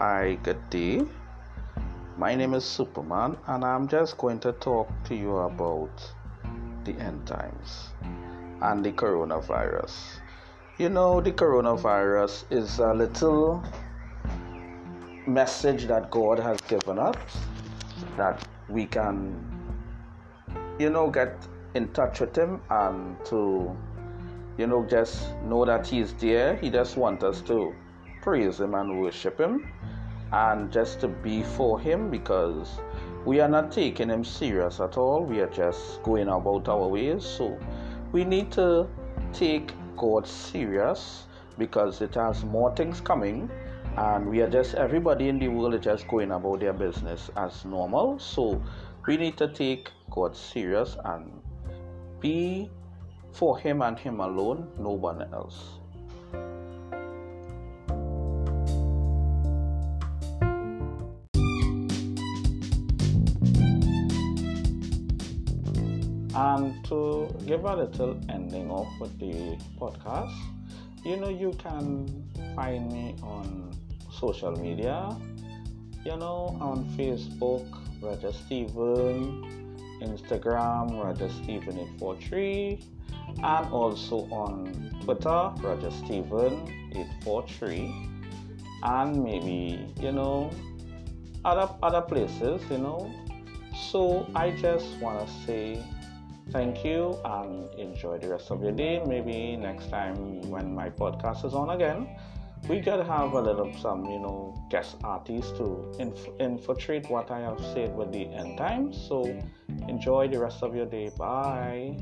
Hi, good day. My name is Superman, and I'm just going to talk to you about the end times and the coronavirus. You know, the coronavirus is a little message that God has given us that we can, you know, get in touch with Him and to, you know, just know that He's there. He just wants us to praise Him and worship Him and just to be for Him because we are not taking Him serious at all. We are just going about our ways. So we need to take God serious because it has more things coming and we are just everybody in the world is just going about their business as normal so we need to take god serious and be for him and him alone no one else And to give a little ending off with the podcast, you know, you can find me on social media, you know, on Facebook, Roger Steven, Instagram, Roger Steven 843, and also on Twitter, Roger Steven 843, and maybe, you know, other other places, you know. So I just wanna say Thank you and enjoy the rest of your day. Maybe next time when my podcast is on again, we gotta have a little some you know guest artists to inf- infiltrate what I have said with the end times. So enjoy the rest of your day. Bye.